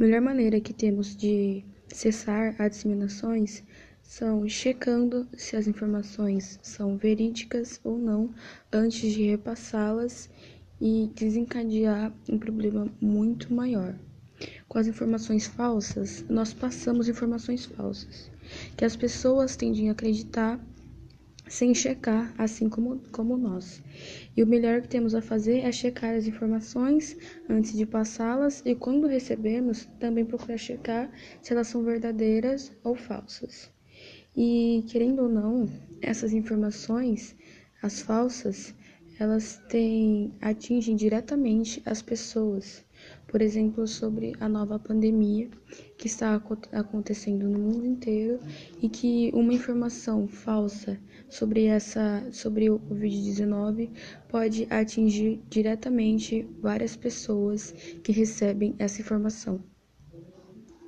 melhor maneira que temos de cessar as disseminações são checando se as informações são verídicas ou não antes de repassá-las e desencadear um problema muito maior. Com as informações falsas, nós passamos informações falsas, que as pessoas tendem a acreditar sem checar, assim como, como nós. E o melhor que temos a fazer é checar as informações antes de passá-las e, quando recebemos, também procurar checar se elas são verdadeiras ou falsas. E, querendo ou não, essas informações, as falsas, elas têm, atingem diretamente as pessoas. Por exemplo, sobre a nova pandemia que está acontecendo no mundo inteiro e que uma informação falsa sobre essa sobre o COVID-19 pode atingir diretamente várias pessoas que recebem essa informação.